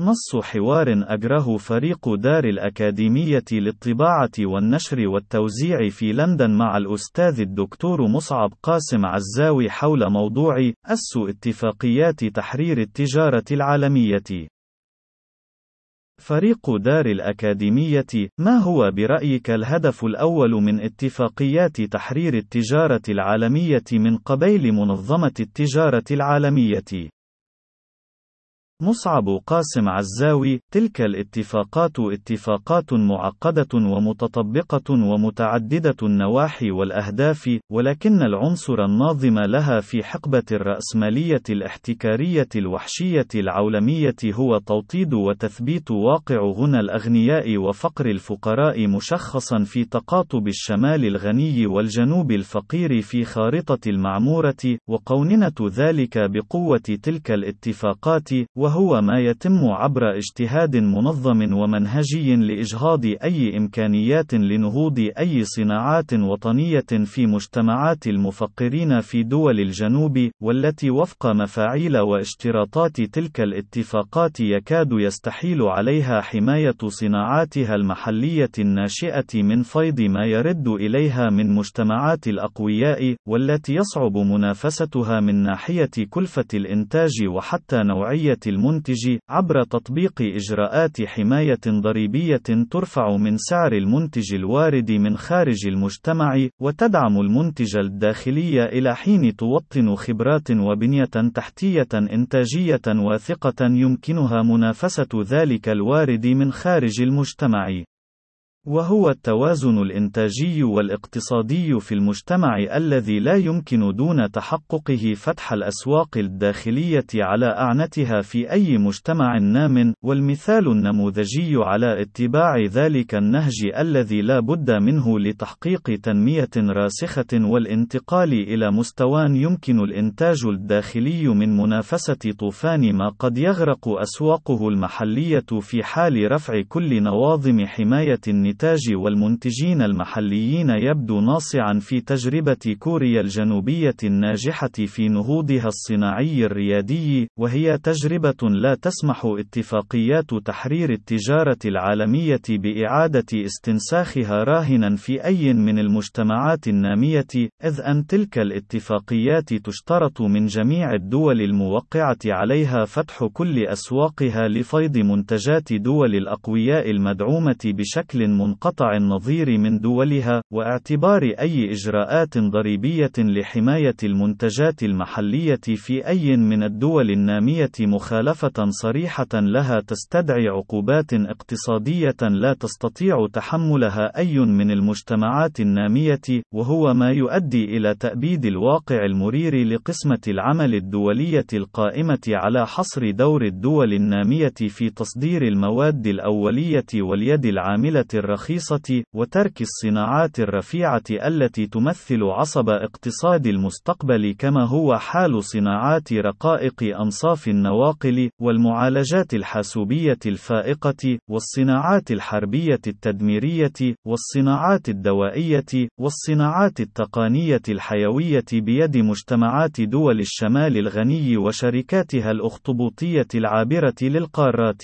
نص حوار أجره فريق دار الأكاديمية للطباعة والنشر والتوزيع في لندن مع الأستاذ الدكتور مصعب قاسم عزاوي حول موضوع أس اتفاقيات تحرير التجارة العالمية. فريق دار الأكاديمية، ما هو برأيك الهدف الأول من اتفاقيات تحرير التجارة العالمية من قبيل منظمة التجارة العالمية؟ مصعب قاسم عزاوي تلك الاتفاقات اتفاقات معقدة ومتطبقة ومتعددة النواحي والأهداف ولكن العنصر الناظم لها في حقبة الرأسمالية الاحتكارية الوحشية العولمية هو توطيد وتثبيت واقع غنى الأغنياء وفقر الفقراء مشخصا في تقاطب الشمال الغني والجنوب الفقير في خارطة المعمورة وقوننة ذلك بقوة تلك الاتفاقات وهو وهو ما يتم عبر اجتهاد منظم ومنهجي لإجهاض أي إمكانيات لنهوض أي صناعات وطنية في مجتمعات المفقرين في دول الجنوب، والتي وفق مفاعيل واشتراطات تلك الاتفاقات يكاد يستحيل عليها حماية صناعاتها المحلية الناشئة من فيض ما يرد إليها من مجتمعات الأقوياء، والتي يصعب منافستها من ناحية كلفة الإنتاج وحتى نوعية المنتج عبر تطبيق إجراءات حماية ضريبية ترفع من سعر المنتج الوارد من خارج المجتمع وتدعم المنتج الداخلي إلى حين توطن خبرات وبنية تحتية إنتاجية واثقة يمكنها منافسة ذلك الوارد من خارج المجتمع. وهو التوازن الإنتاجي والاقتصادي في المجتمع الذي لا يمكن دون تحققه فتح الأسواق الداخلية على أعنتها في أي مجتمع نام، والمثال النموذجي على اتباع ذلك النهج الذي لا بد منه لتحقيق تنمية راسخة والانتقال إلى مستوى يمكن الإنتاج الداخلي من منافسة طوفان ما قد يغرق أسواقه المحلية في حال رفع كل نواظم حماية النتاج والمنتجين المحليين يبدو ناصعا في تجربة كوريا الجنوبية الناجحة في نهوضها الصناعي الريادي، وهي تجربة لا تسمح اتفاقيات تحرير التجارة العالمية بإعادة استنساخها راهنا في أي من المجتمعات النامية، إذ أن تلك الاتفاقيات تشترط من جميع الدول الموقعة عليها فتح كل أسواقها لفيض منتجات دول الأقوياء المدعومة بشكل منقطع النظير من دولها، واعتبار أي إجراءات ضريبية لحماية المنتجات المحلية في أي من الدول النامية مخالفة صريحة لها تستدعي عقوبات اقتصادية لا تستطيع تحملها أي من المجتمعات النامية، وهو ما يؤدي إلى تأبيد الواقع المرير لقسمة العمل الدولية القائمة على حصر دور الدول النامية في تصدير المواد الأولية واليد العاملة الرخيصة، وترك الصناعات الرفيعة التي تمثل عصب اقتصاد المستقبل كما هو حال صناعات رقائق أنصاف النواقل، والمعالجات الحاسوبية الفائقة، والصناعات الحربية التدميرية، والصناعات الدوائية، والصناعات التقنية الحيوية بيد مجتمعات دول الشمال الغني وشركاتها الأخطبوطية العابرة للقارات.